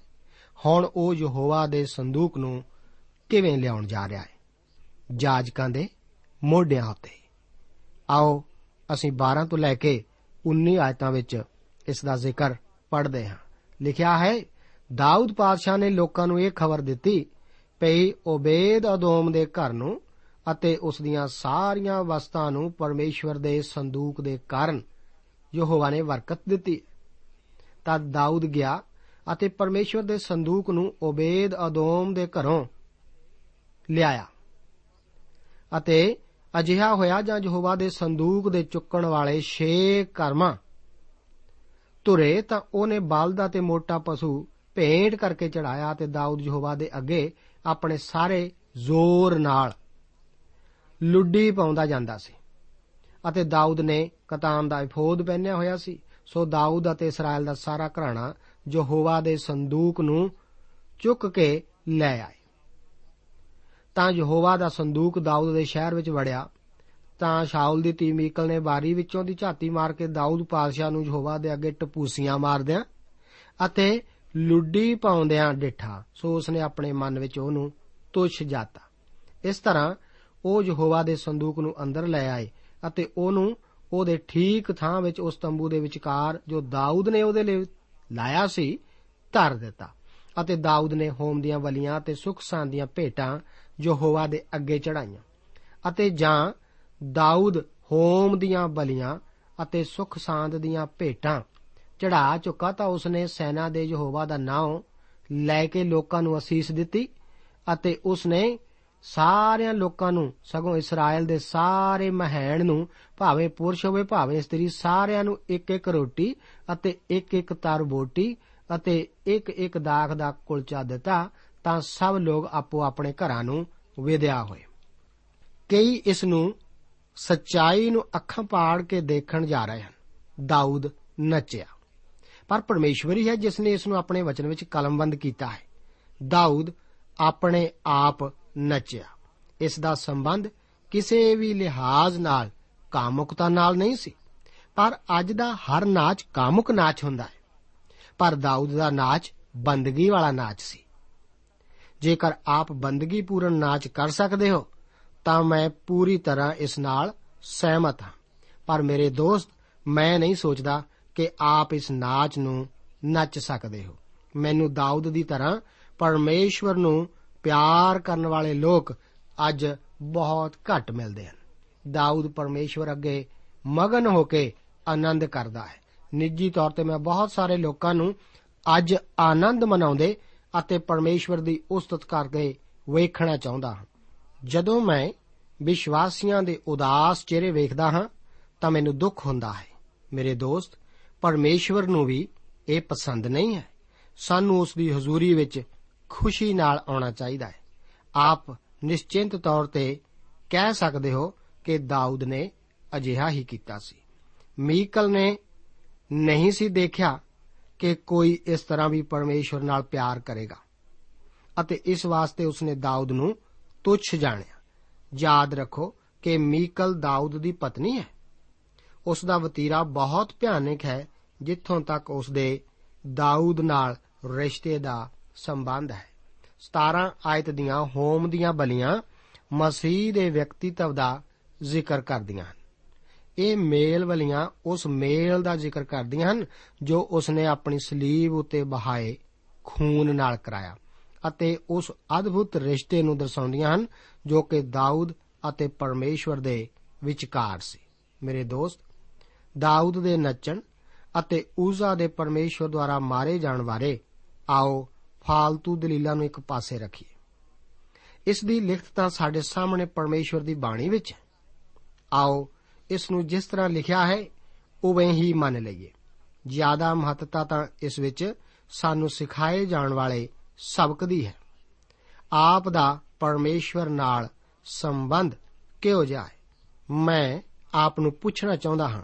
ਹੁਣ ਉਹ ਯਹੋਵਾ ਦੇ ਸੰਦੂਕ ਨੂੰ ਕਿਵੇਂ ਲਿਆਉਣ ਜਾ ਰਿਹਾ ਹੈ? ਜਾਜਕਾਂ ਦੇ ਮੋਢਿਆਂ ਉੱਤੇ। ਆਓ, ਅਸੀਂ 12 ਤੋਂ ਲੈ ਕੇ 19 ਆਇਤਾਂ ਵਿੱਚ ਇਸ ਦਾ ਜ਼ਿਕਰ ਪੜ੍ਹਦੇ ਹਾਂ। ਲਿਖਿਆ ਹੈ ਦਾਊਦ ਪਾਤਸ਼ਾਹ ਨੇ ਲੋਕਾਂ ਨੂੰ ਇਹ ਖਬਰ ਦਿੱਤੀ ਪਈ ਓਬੇਦ ਅਦੋਮ ਦੇ ਘਰ ਨੂੰ ਅਤੇ ਉਸ ਦੀਆਂ ਸਾਰੀਆਂ ਵਸਤਾਂ ਨੂੰ ਪਰਮੇਸ਼ਵਰ ਦੇ ਸੰਦੂਕ ਦੇ ਕਾਰਨ ਯਹੋਵਾ ਨੇ ਬਰਕਤ ਦਿੱਤੀ। ਤਦ ਦਾਊਦ ਗਿਆ ਅਤੇ ਪਰਮੇਸ਼ਵਰ ਦੇ ਸੰਦੂਕ ਨੂੰ ਓਬੇਦ ਅਦੋਮ ਦੇ ਘਰੋਂ ਲਿਆਇਆ ਅਤੇ ਅਜਿਹਾ ਹੋਇਆ ਜਾਂ ਯਹੋਵਾ ਦੇ ਸੰਦੂਕ ਦੇ ਚੁੱਕਣ ਵਾਲੇ 6 ਕਰਮਾਂ ਤੁਰੇ ਤਾਂ ਉਹਨੇ ਬਲਦਾ ਤੇ ਮੋਟਾ ਪਸ਼ੂ ਭੇਂਟ ਕਰਕੇ ਚੜਾਇਆ ਤੇ ਦਾਊਦ ਯਹੋਵਾ ਦੇ ਅੱਗੇ ਆਪਣੇ ਸਾਰੇ ਜ਼ੋਰ ਨਾਲ ਲੁੱਡੀ ਪਾਉਂਦਾ ਜਾਂਦਾ ਸੀ। ਅਤੇ ਦਾਊਦ ਨੇ ਕਤਾਨ ਦਾ ਇਫੋਦ ਪਹਿਨਿਆ ਹੋਇਆ ਸੀ। ਸੋ ਦਾਊਦ ਅਤੇ ਇਸਰਾਇਲ ਦਾ ਸਾਰਾ ਘਰਾਣਾ ਯਹੋਵਾ ਦੇ ਸੰਦੂਕ ਨੂੰ ਚੁੱਕ ਕੇ ਲੈ ਆਏ। ਤਾਂ ਯਹੋਵਾ ਦਾ ਸੰਦੂਕ ਦਾਊਦ ਦੇ ਸ਼ਹਿਰ ਵਿੱਚ ਵੜਿਆ। ਤਾਂ ਸ਼ਾਉਲ ਦੀ ਧੀ ਮੀਕਲ ਨੇ ਬਾਰੀ ਵਿੱਚੋਂ ਦੀ ਝਾਤੀ ਮਾਰ ਕੇ ਦਾਊਦ ਪਾਦਸ਼ਾਹ ਨੂੰ ਯਹੋਵਾ ਦੇ ਅੱਗੇ ਟਪੂਸੀਆਂ ਮਾਰਦਿਆਂ ਅਤੇ ਲੁੱਡੀ ਪਾਉਂਦਿਆਂ ਡਿਠਾ। ਸੋ ਉਸਨੇ ਆਪਣੇ ਮਨ ਵਿੱਚ ਉਹਨੂੰ ਤੁੱਛ ਜਾਤਾ। ਇਸ ਤਰ੍ਹਾਂ ਉਹ ਯਹੋਵਾ ਦੇ ਸੰਦੂਕ ਨੂੰ ਅੰਦਰ ਲੈ ਆਏ ਅਤੇ ਉਹਨੂੰ ਉਹਦੇ ਠੀਕ ਥਾਂ ਵਿੱਚ ਉਸ ਤੰਬੂ ਦੇ ਵਿਚਕਾਰ ਜੋ ਦਾਊਦ ਨੇ ਉਹਦੇ ਲਈ ਲਾਇਆ ਸੀ, ਧਰ ਦਿੱਤਾ ਅਤੇ ਦਾਊਦ ਨੇ ਹੋਮ ਦੀਆਂ ਬਲੀਆਂ ਤੇ ਸੁਖ ਸਾਂ ਦੀਆਂ ਭੇਟਾਂ ਯਹੋਵਾ ਦੇ ਅੱਗੇ ਚੜਾਈਆਂ ਅਤੇ ਜਾਂ ਦਾਊਦ ਹੋਮ ਦੀਆਂ ਬਲੀਆਂ ਅਤੇ ਸੁਖ ਸਾਂਦ ਦੀਆਂ ਭੇਟਾਂ ਚੜਾ ਚੁੱਕਾ ਤਾਂ ਉਸਨੇ ਸੈਨਾ ਦੇ ਯਹੋਵਾ ਦਾ ਨਾਮ ਲੈ ਕੇ ਲੋਕਾਂ ਨੂੰ ਅਸੀਸ ਦਿੱਤੀ ਅਤੇ ਉਸਨੇ ਸਾਰਿਆਂ ਲੋਕਾਂ ਨੂੰ, ਸਗੋਂ ਇਸਰਾਇਲ ਦੇ ਸਾਰੇ ਮਹਿਣ ਨੂੰ, ਭਾਵੇਂ ਪੁਰਸ਼ ਹੋਵੇ, ਭਾਵੇਂ ਇਸਤਰੀ, ਸਾਰਿਆਂ ਨੂੰ ਇੱਕ ਇੱਕ ਰੋਟੀ ਅਤੇ ਇੱਕ ਇੱਕ ਤਰ ਬੋਟੀ ਅਤੇ ਇੱਕ ਇੱਕ ਦਾਖ ਦਾ ਕੁਲਚਾ ਦਿੱਤਾ ਤਾਂ ਸਭ ਲੋਕ ਆਪੋ ਆਪਣੇ ਘਰਾਂ ਨੂੰ ਵਿਦਿਆ ਹੋਏ। ਕਈ ਇਸ ਨੂੰ ਸੱਚਾਈ ਨੂੰ ਅੱਖਾਂ ਪਾੜ ਕੇ ਦੇਖਣ ਜਾ ਰਹੇ ਹਨ। ਦਾਊਦ ਨੱਚਿਆ। ਪਰ ਪਰਮੇਸ਼ਵਰ ਹੀ ਹੈ ਜਿਸ ਨੇ ਇਸ ਨੂੰ ਆਪਣੇ ਵਚਨ ਵਿੱਚ ਕਲਮਬੰਦ ਕੀਤਾ ਹੈ। ਦਾਊਦ ਆਪਣੇ ਆਪ ਨੱਚਿਆ। ਇਸ ਦਾ ਸੰਬੰਧ ਕਿਸੇ ਵੀ ਲਿਹਾਜ਼ ਨਾਲ, ਕਾਮੁਕਤਾ ਨਾਲ ਨਹੀਂ ਸੀ। ਪਰ ਅੱਜ ਦਾ ਹਰ ਨਾਚ ਕਾਮੁਕ ਨਾਚ ਹੁੰਦਾ ਹੈ। ਪਰ ਦਾਊਦ ਦਾ ਨਾਚ ਬੰਦਗੀ ਵਾਲਾ ਨਾਚ ਸੀ। ਜੇਕਰ ਆਪ ਬੰਦਗੀ ਪੂਰਨ ਨਾਚ ਕਰ ਸਕਦੇ ਹੋ, ਤਾਂ ਮੈਂ ਪੂਰੀ ਤਰ੍ਹਾਂ ਇਸ ਨਾਲ ਸਹਿਮਤ ਹਾਂ। ਪਰ ਮੇਰੇ ਦੋਸਤ, ਮੈਂ ਨਹੀਂ ਸੋਚਦਾ ਕਿ ਆਪ ਇਸ ਨਾਚ ਨੂੰ ਨੱਚ ਸਕਦੇ ਹੋ। ਮੈਨੂੰ ਦਾਊਦ ਦੀ ਤਰ੍ਹਾਂ ਪਰਮੇਸ਼ਵਰ ਨੂੰ ਪਿਆਰ ਕਰਨ ਵਾਲੇ ਲੋਕ ਅੱਜ ਬਹੁਤ ਘੱਟ ਮਿਲਦੇ ਹਨ। ਦਾਊਦ ਪਰਮੇਸ਼ਵਰ ਅੱਗੇ ਮਗਨ ਹੋ ਕੇ ਆਨੰਦ ਕਰਦਾ ਹੈ। ਨਿੱਜੀ ਤੌਰ ਤੇ ਮੈਂ ਬਹੁਤ ਸਾਰੇ ਲੋਕਾਂ ਨੂੰ ਅੱਜ ਆਨੰਦ ਮਨਾਉਂਦੇ ਅਤੇ ਪਰਮੇਸ਼ਵਰ ਦੀ ਉਸਤਤ ਕਰਕੇ ਵੇਖਣਾ ਚਾਹੁੰਦਾ ਹਾਂ। ਜਦੋਂ ਮੈਂ ਵਿਸ਼ਵਾਸੀਆਂ ਦੇ ਉਦਾਸ ਚਿਹਰੇ ਵੇਖਦਾ ਹਾਂ ਤਾਂ ਮੈਨੂੰ ਦੁੱਖ ਹੁੰਦਾ ਹੈ। ਮੇਰੇ ਦੋਸਤ ਪਰਮੇਸ਼ਵਰ ਨੂੰ ਵੀ ਇਹ ਪਸੰਦ ਨਹੀਂ ਹੈ। ਸਾਨੂੰ ਉਸ ਦੀ ਹਜ਼ੂਰੀ ਵਿੱਚ ਖੁਸ਼ੀ ਨਾਲ ਆਉਣਾ ਚਾਹੀਦਾ ਹੈ। ਆਪ ਨਿਸ਼ਚਿੰਤ ਤੌਰ ਤੇ ਕਹਿ ਸਕਦੇ ਹੋ ਕਿ ਦਾਊਦ ਨੇ ਅਜਿਹਾ ਹੀ ਕੀਤਾ ਸੀ। ਮੀਕਲ ਨੇ ਨਹੀਂ ਸੀ ਦੇਖਿਆ ਕਿ ਕੋਈ ਇਸ ਤਰ੍ਹਾਂ ਵੀ ਪਰਮੇਸ਼ਵਰ ਨਾਲ ਪਿਆਰ ਕਰੇਗਾ ਅਤੇ ਇਸ ਵਾਸਤੇ ਉਸਨੇ ਦਾਊਦ ਨੂੰ ਤੁੱਛ ਜਾਣਿਆ। ਯਾਦ ਰੱਖੋ ਕਿ ਮੀਕਲ ਦਾਊਦ ਦੀ ਪਤਨੀ ਹੈ। ਉਸ ਦਾ ਵਤੀਰਾ ਬਹੁਤ ਭਿਆਨਕ ਹੈ ਜਿੱਥੋਂ ਤੱਕ ਉਸ ਦੇ ਦਾਊਦ ਨਾਲ ਰਿਸ਼ਤੇ ਦਾ ਸੰਬੰਧ ਹੈ। 17 ਆਇਤ ਦੀਆਂ ਹੋਮ ਦੀਆਂ ਬਲੀਆਂ ਮਸੀਹ ਦੇ ਵਿਅਕਤੀਤਵ ਦਾ ਜ਼ਿਕਰ ਕਰਦੀਆਂ ਹਨ। ਇਹ ਮੇਲ ਵਾਲੀਆਂ ਉਸ ਮੇਲ ਦਾ ਜ਼ਿਕਰ ਕਰਦੀਆਂ ਹਨ ਜੋ ਉਸਨੇ ਆਪਣੀ ਸਲੀਬ ਉੱਤੇ ਬਹਾਏ ਖੂਨ ਨਾਲ ਕਰਾਇਆ ਅਤੇ ਉਸ ਅਦਭੁਤ ਰਿਸ਼ਤੇ ਨੂੰ ਦਰਸਾਉਂਦੀਆਂ ਹਨ ਜੋ ਕਿ ਦਾਊਦ ਅਤੇ ਪਰਮੇਸ਼ਵਰ ਦੇ ਵਿਚਕਾਰ ਸੀ। ਮੇਰੇ ਦੋਸਤ, ਦਾਊਦ ਦੇ ਨੱਚਣ ਅਤੇ ਉਜ਼ਾ ਦੇ ਪਰਮੇਸ਼ਵਰ ਦੁਆਰਾ ਮਾਰੇ ਜਾਣ ਬਾਰੇ ਆਓ ਫਾਲਤੂ ਦਲੀਲਾਂ ਨੂੰ ਇੱਕ ਪਾਸੇ ਰੱਖੀਏ। ਇਸ ਦੀ ਲਿਖਤ ਤਾਂ ਸਾਡੇ ਸਾਹਮਣੇ ਪਰਮੇਸ਼ਵਰ ਦੀ ਬਾਣੀ ਵਿੱਚ ਹੈ। ਆਓ ਇਸ ਨੂੰ ਜਿਸ ਤਰ੍ਹਾਂ ਲਿਖਿਆ ਹੈ, ਉਵੇਂ ਹੀ ਮੰਨ ਲਈਏ। ਜ਼ਿਆਦਾ ਮਹੱਤਤਾ ਤਾਂ ਇਸ ਵਿੱਚ ਸਾਨੂੰ ਸਿਖਾਏ ਜਾਣ ਵਾਲੇ ਸਬਕ ਦੀ ਹੈ। ਆਪ ਦਾ ਪਰਮੇਸ਼ਵਰ ਨਾਲ ਸੰਬੰਧ ਕਿਹੋ ਜਿਹਾ ਹੈ? ਮੈਂ ਆਪ ਨੂੰ ਪੁੱਛਣਾ ਚਾਹੁੰਦਾ ਹਾਂ।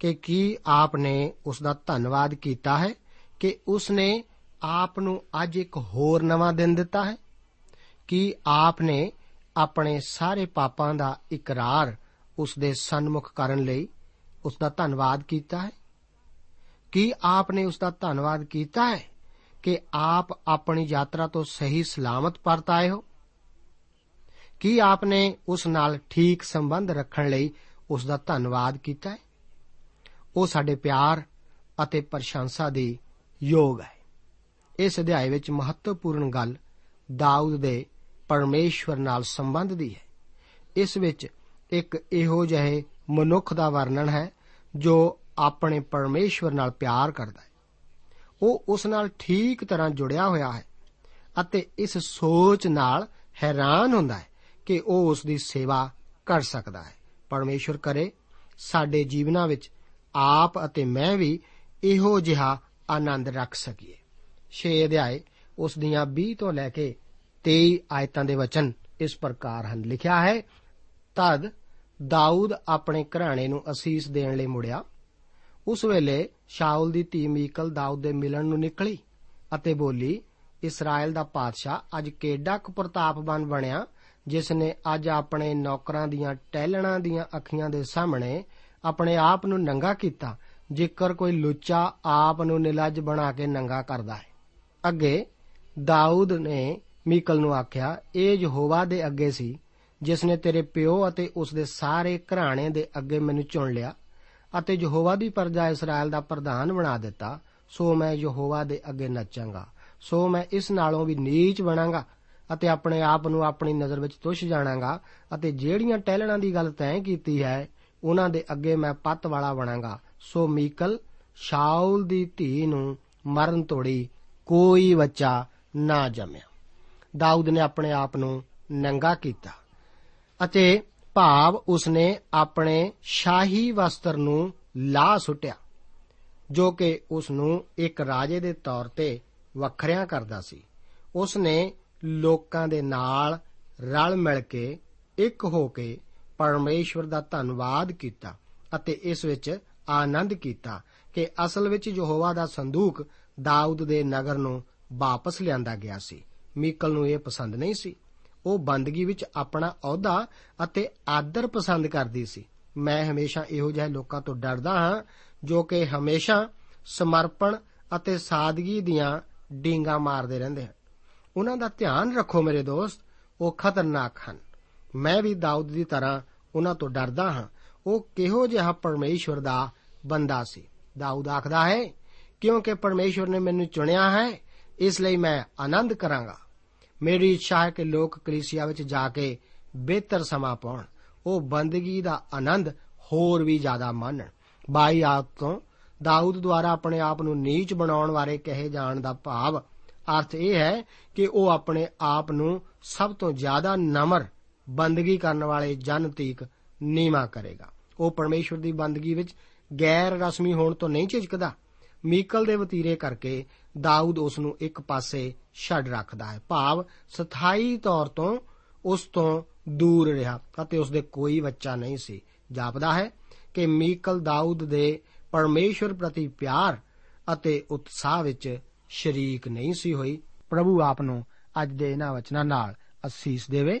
ਕਿ ਕੀ ਆਪ ਨੇ ਉਸ ਦਾ ਧੰਨਵਾਦ ਕੀਤਾ ਹੈ ਕਿ ਉਸ ਨੇ ਆਪ ਨੂੰ ਅੱਜ ਇੱਕ ਹੋਰ ਨਵਾਂ ਦਿਨ ਦਿੱਤਾ ਹੈ? ਕੀ ਆਪ ਨੇ ਆਪਣੇ ਸਾਰੇ ਪਾਪਾਂ ਦਾ ਇਕਰਾਰ ਉਸ ਦੇ ਸਨਮੁਖ ਕਰਨ ਲਈ ਉਸ ਦਾ ਧੰਨਵਾਦ ਕੀਤਾ ਹੈ? ਕੀ ਆਪ ਨੇ ਉਸ ਦਾ ਧੰਨਵਾਦ ਕੀਤਾ ਹੈ ਕਿ ਆਪ ਆਪਣੀ ਯਾਤਰਾ ਤੋਂ ਸਹੀ ਸਲਾਮਤ ਪਰਤ ਆਏ ਹੋ? ਕੀ ਆਪ ਨੇ ਉਸ ਨਾਲ ਠੀਕ ਸੰਬੰਧ ਰੱਖਣ ਲਈ ਉਸ ਦਾ ਧੰਨਵਾਦ ਕੀਤਾ ਹੈ? ਉਹ ਸਾਡੇ ਪਿਆਰ ਅਤੇ ਪ੍ਰਸ਼ੰਸਾ ਦੇ ਯੋਗ ਹੈ। ਇਸ ਅਧਿਆਇ ਵਿੱਚ ਮਹੱਤਵਪੂਰਨ ਗੱਲ ਦਾਊਦ ਦੇ ਪਰਮੇਸ਼ਵਰ ਨਾਲ ਸੰਬੰਧ ਦੀ ਹੈ। ਇਸ ਵਿੱਚ ਇੱਕ ਇਹੋ ਜਿਹੇ ਮਨੁੱਖ ਦਾ ਵਰਣਨ ਹੈ ਜੋ ਆਪਣੇ ਪਰਮੇਸ਼ਵਰ ਨਾਲ ਪਿਆਰ ਕਰਦਾ ਹੈ। ਉਹ ਉਸ ਨਾਲ ਠੀਕ ਤਰ੍ਹਾਂ ਜੁੜਿਆ ਹੋਇਆ ਹੈ ਅਤੇ ਇਸ ਸੋਚ ਨਾਲ ਹੈਰਾਨ ਹੁੰਦਾ ਹੈ ਕਿ ਉਹ ਉਸ ਦੀ ਸੇਵਾ ਕਰ ਸਕਦਾ ਹੈ। ਪਰਮੇਸ਼ਵਰ ਕਰੇ, ਸਾਡੇ ਜੀਵਨਾਂ ਵਿੱਚ ਆਪ ਅਤੇ ਮੈਂ ਵੀ ਇਹੋ ਜਿਹਾ ਆਨੰਦ ਰੱਖ ਸਕੀਏ। 6 ਅਧਿਆਏ, ਉਸ ਦੀਆਂ 20 ਤੋਂ ਲੈ ਕੇ 23 ਆਇਤਾਂ ਦੇ ਵਚਨ ਇਸ ਪ੍ਰਕਾਰ ਹਨ। ਲਿਖਿਆ ਹੈ, ਤਦ ਦਾਊਦ ਆਪਣੇ ਘਰਾਣੇ ਨੂੰ ਅਸੀਸ ਦੇਣ ਲਈ ਮੁੜਿਆ। ਉਸ ਵੇਲੇ ਸ਼ਾਉਲ ਦੀ ਧੀ ਮੀਕਲ ਦਾਊਦ ਦੇ ਮਿਲਣ ਨੂੰ ਨਿਕਲੀ ਅਤੇ ਬੋਲੀ ਇਸਰਾਇਲ ਦਾ ਪਾਦਸ਼ਾਹ ਅੱਜ ਕਿੱਡਾ ਕੁ ਪ੍ਰਤਾਪਵਾਨ ਬਣਿਆ, ਜਿਸ ਨੇ ਅੱਜ ਆਪਣੇ ਨੌਕਰਾਂ ਦੀਆਂ ਟਹਿਲਣਾ ਦੀਆਂ ਅੱਖੀਆਂ ਦੇ ਸਾਹਮਣੇ ਆਪਣੇ ਆਪ ਨੂੰ ਨੰਗਾ ਕੀਤਾ, ਜੇਕਰ ਕੋਈ ਲੁੱਚਾ ਆਪ ਨੂੰ ਨਿਲੱਜ ਬਣਾ ਕੇ ਨੰਗਾ ਕਰਦਾ ਹੈ। ਅੱਗੇ ਦਾਊਦ ਨੇ ਮੀਕਲ ਨੂੰ ਆਖਿਆ, ਇਹ ਯਹੋਵਾ ਦੇ ਅੱਗੇ ਸੀ, ਜਿਸ ਨੇ ਤੇਰੇ ਪਿਓ ਅਤੇ ਉਸ ਦੇ ਸਾਰੇ ਘਰਾਣੇ ਦੇ ਅੱਗੇ ਮੈਨੂੰ ਚੁਣ ਲਿਆ ਅਤੇ ਯਹੋਵਾ ਦੀ ਪ੍ਰਜਾ ਇਸਰਾਇਲ ਦਾ ਪ੍ਰਧਾਨ ਬਣਾ ਦਿੱਤਾ, ਸੋ ਮੈਂ ਯਹੋਵਾ ਦੇ ਅੱਗੇ ਨੱਚਾਂਗਾ, ਸੋ ਮੈਂ ਇਸ ਨਾਲੋਂ ਵੀ ਨੀਚ ਬਣਾਂਗਾ ਅਤੇ ਆਪਣੇ ਆਪ ਨੂੰ ਆਪਣੀ ਨਜ਼ਰ ਵਿੱਚ ਤੁਛ ਜਾਣਾਂਗਾ ਅਤੇ ਜਿਹੜੀਆਂ ਟਹਿਲਣਾ ਦੀ ਗੱਲ ਤੈਅ ਕੀਤੀ ਹੈ ਉਹਨਾਂ ਦੇ ਅੱਗੇ ਮੈਂ ਪੱਤ ਵਾਲਾ ਬਣਾਂਗਾ। ਸੋ ਮੀਕਲ ਸ਼ਾਉਲ ਦੀ ਧੀ ਨੂੰ ਮਰਨ ਤੋੜੀ ਕੋਈ ਬੱਚਾ ਨਾ ਜੰਮਿਆ। ਦਾਊਦ ਨੇ ਆਪਣੇ ਆਪ ਨੂੰ ਨੰਗਾ ਕੀਤਾ ਅਤੇ ਭਾਵ ਉਸਨੇ ਆਪਣੇ ਸ਼ਾਹੀ ਵਸਤਰ ਨੂੰ ਲਾ ਸੁੱਟਿਆ, ਜੋ ਕਿ ਉਸ ਨੂੰ ਇੱਕ ਰਾਜੇ ਦੇ ਤੌਰ ਤੇ ਵੱਖਰਿਆਂ ਕਰਦਾ ਸੀ। ਉਸ ਨੇ ਲੋਕਾਂ ਦੇ ਨਾਲ ਰਲ ਮਿਲ ਕੇ ਇੱਕ ਹੋ ਕੇ ਪਰਮੇਸ਼ਵਰ ਦਾ ਧੰਨਵਾਦ ਕੀਤਾ ਅਤੇ ਇਸ ਵਿੱਚ ਆਨੰਦ ਕੀਤਾ ਕਿ ਅਸਲ ਵਿੱਚ ਯਹੋਵਾ ਦਾ ਸੰਦੂਕ ਦਾਊਦ ਦੇ ਨਗਰ ਨੂੰ ਵਾਪਸ ਲਿਆਂਦਾ ਗਿਆ ਸੀ। ਮੀਕਲ ਨੂੰ ਇਹ ਪਸੰਦ ਨਹੀਂ ਸੀ। ਉਹ ਬੰਦਗੀ ਵਿੱਚ ਆਪਣਾ ਅਹੁਦਾ ਅਤੇ ਆਦਰ ਪਸੰਦ ਕਰਦੀ ਸੀ। ਮੈਂ ਹਮੇਸ਼ਾ ਇਹੋ ਜਿਹੇ ਲੋਕਾਂ ਤੋਂ ਡਰਦਾ ਹਾਂ ਜੋ ਕਿ ਹਮੇਸ਼ਾ ਸਮਰਪਣ ਅਤੇ ਸਾਦਗੀ ਦੀਆਂ ਡੀਂਗਾ ਮਾਰਦੇ ਰਹਿੰਦੇ ਹਨ। ਉਹਨਾਂ ਦਾ ਧਿਆਨ ਰੱਖੋ ਮੇਰੇ ਦੋਸਤ, ਉਹ ਖਤਰਨਾਕ ਹਨ। ਮੈਂ ਵੀ ਦਾਊਦ ਦੀ ਤਰ੍ਹਾਂ ਉਹਨਾਂ ਤੋਂ ਡਰਦਾ ਹਾਂ। ਉਹ ਕਿਹੋ ਜਿਹਾ ਪਰਮੇਸ਼ਵਰ ਦਾ ਬੰਦਾ ਸੀ? ਦਾਊਦ ਆਖਦਾ ਹੈ, ਕਿਉਂਕਿ ਪਰਮੇਸ਼ਵਰ ਨੇ ਮੈਨੂੰ ਚੁਣਿਆ ਹੈ, ਇਸ ਲਈ ਮੈਂ ਆਨੰਦ ਕਰਾਂਗਾ। ਮੇਰੀ ਇੱਛਾ ਹੈ ਕਿ ਲੋਕ ਕਲੀਸਿਆ ਵਿੱਚ ਜਾ ਕੇ ਬਿਹਤਰ ਸਮਾਂ ਪਾਉਣ। ਉਹ ਬੰਦਗੀ ਦਾ ਆਨੰਦ ਹੋਰ ਵੀ ਜ਼ਿਆਦਾ ਮਾਣਨ। ਬਾਈ ਆਪ ਤੋਂ ਦਾਊਦ ਦੁਆਰਾ ਆਪਣੇ ਆਪ ਨੂੰ ਨੀਚ ਬਣਾਉਣ ਬਾਰੇ ਕਹੇ ਜਾਣ ਦਾ ਭਾਵ, ਅਰਥ ਇਹ ਹੈ ਕਿ ਉਹ ਆਪਣੇ ਆਪ ਨੂੰ ਸਭ ਤੋਂ ਜ਼ਿਆਦਾ ਨਮਰ ਬੰਦਗੀ ਕਰਨ ਵਾਲੇ ਜਨ ਤੀਕ ਨੀਵਾ ਕਰੇਗਾ। ਉਹ ਪਰਮੇਸ਼ਵਰ ਦੀ ਬੰਦਗੀ ਵਿੱਚ ਗੈਰ ਰਸਮੀ ਹੋਣ ਤੋਂ ਨਹੀਂ ਝਿਜਕਦਾ। ਮੀਕਲ ਦੇ ਵਤੀਰੇ ਕਰਕੇ ਦਾਊਦ ਉਸ ਨੂੰ ਇੱਕ ਪਾਸੇ ਛੱਡ ਰੱਖਦਾ ਹੈ। ਭਾਵ ਸਥਾਈ ਤੌਰ ਤੋਂ ਉਸ ਤੋਂ ਦੂਰ ਰਿਹਾ ਅਤੇ ਉਸ ਦੇ ਕੋਈ ਬੱਚਾ ਨਹੀਂ ਸੀ। ਜਾਪਦਾ ਹੈ ਕਿ ਮੀਕਲ ਦਾਊਦ ਦੇ ਪਰਮੇਸ਼ਵਰ ਪ੍ਰਤੀ ਪਿਆਰ ਅਤੇ ਉਤਸ਼ਾਹ ਵਿੱਚ ਸ਼ਰੀਕ ਨਹੀਂ ਸੀ ਹੋਈ। ਪ੍ਰਭੂ ਆਪ ਨੂੰ ਅੱਜ ਦੇ ਇਹਨਾਂ ਵਚਨਾਂ ਨਾਲ ਅਸੀਸ ਦੇਵੇ।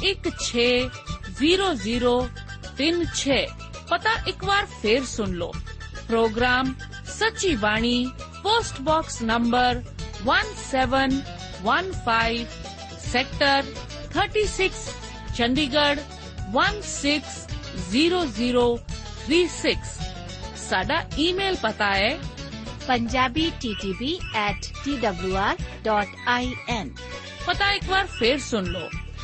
160036 ਪਤਾ ਇੱਕ ਵਾਰ ਫੇਰ ਸੁਣ ਲਓ ਪ੍ਰੋਗਰਾਮ ਸੱਚੀ ਬਾਣੀ post box number 1715 sector 36 Chandigarh 160036 ਸਾਡਾ ਈਮੇਲ ਪਤਾ ਹੈ punjabi ttb at twr.in ਪਤਾ ਇੱਕ ਵਾਰ ਫੇਰ ਸੁਣ ਲਓ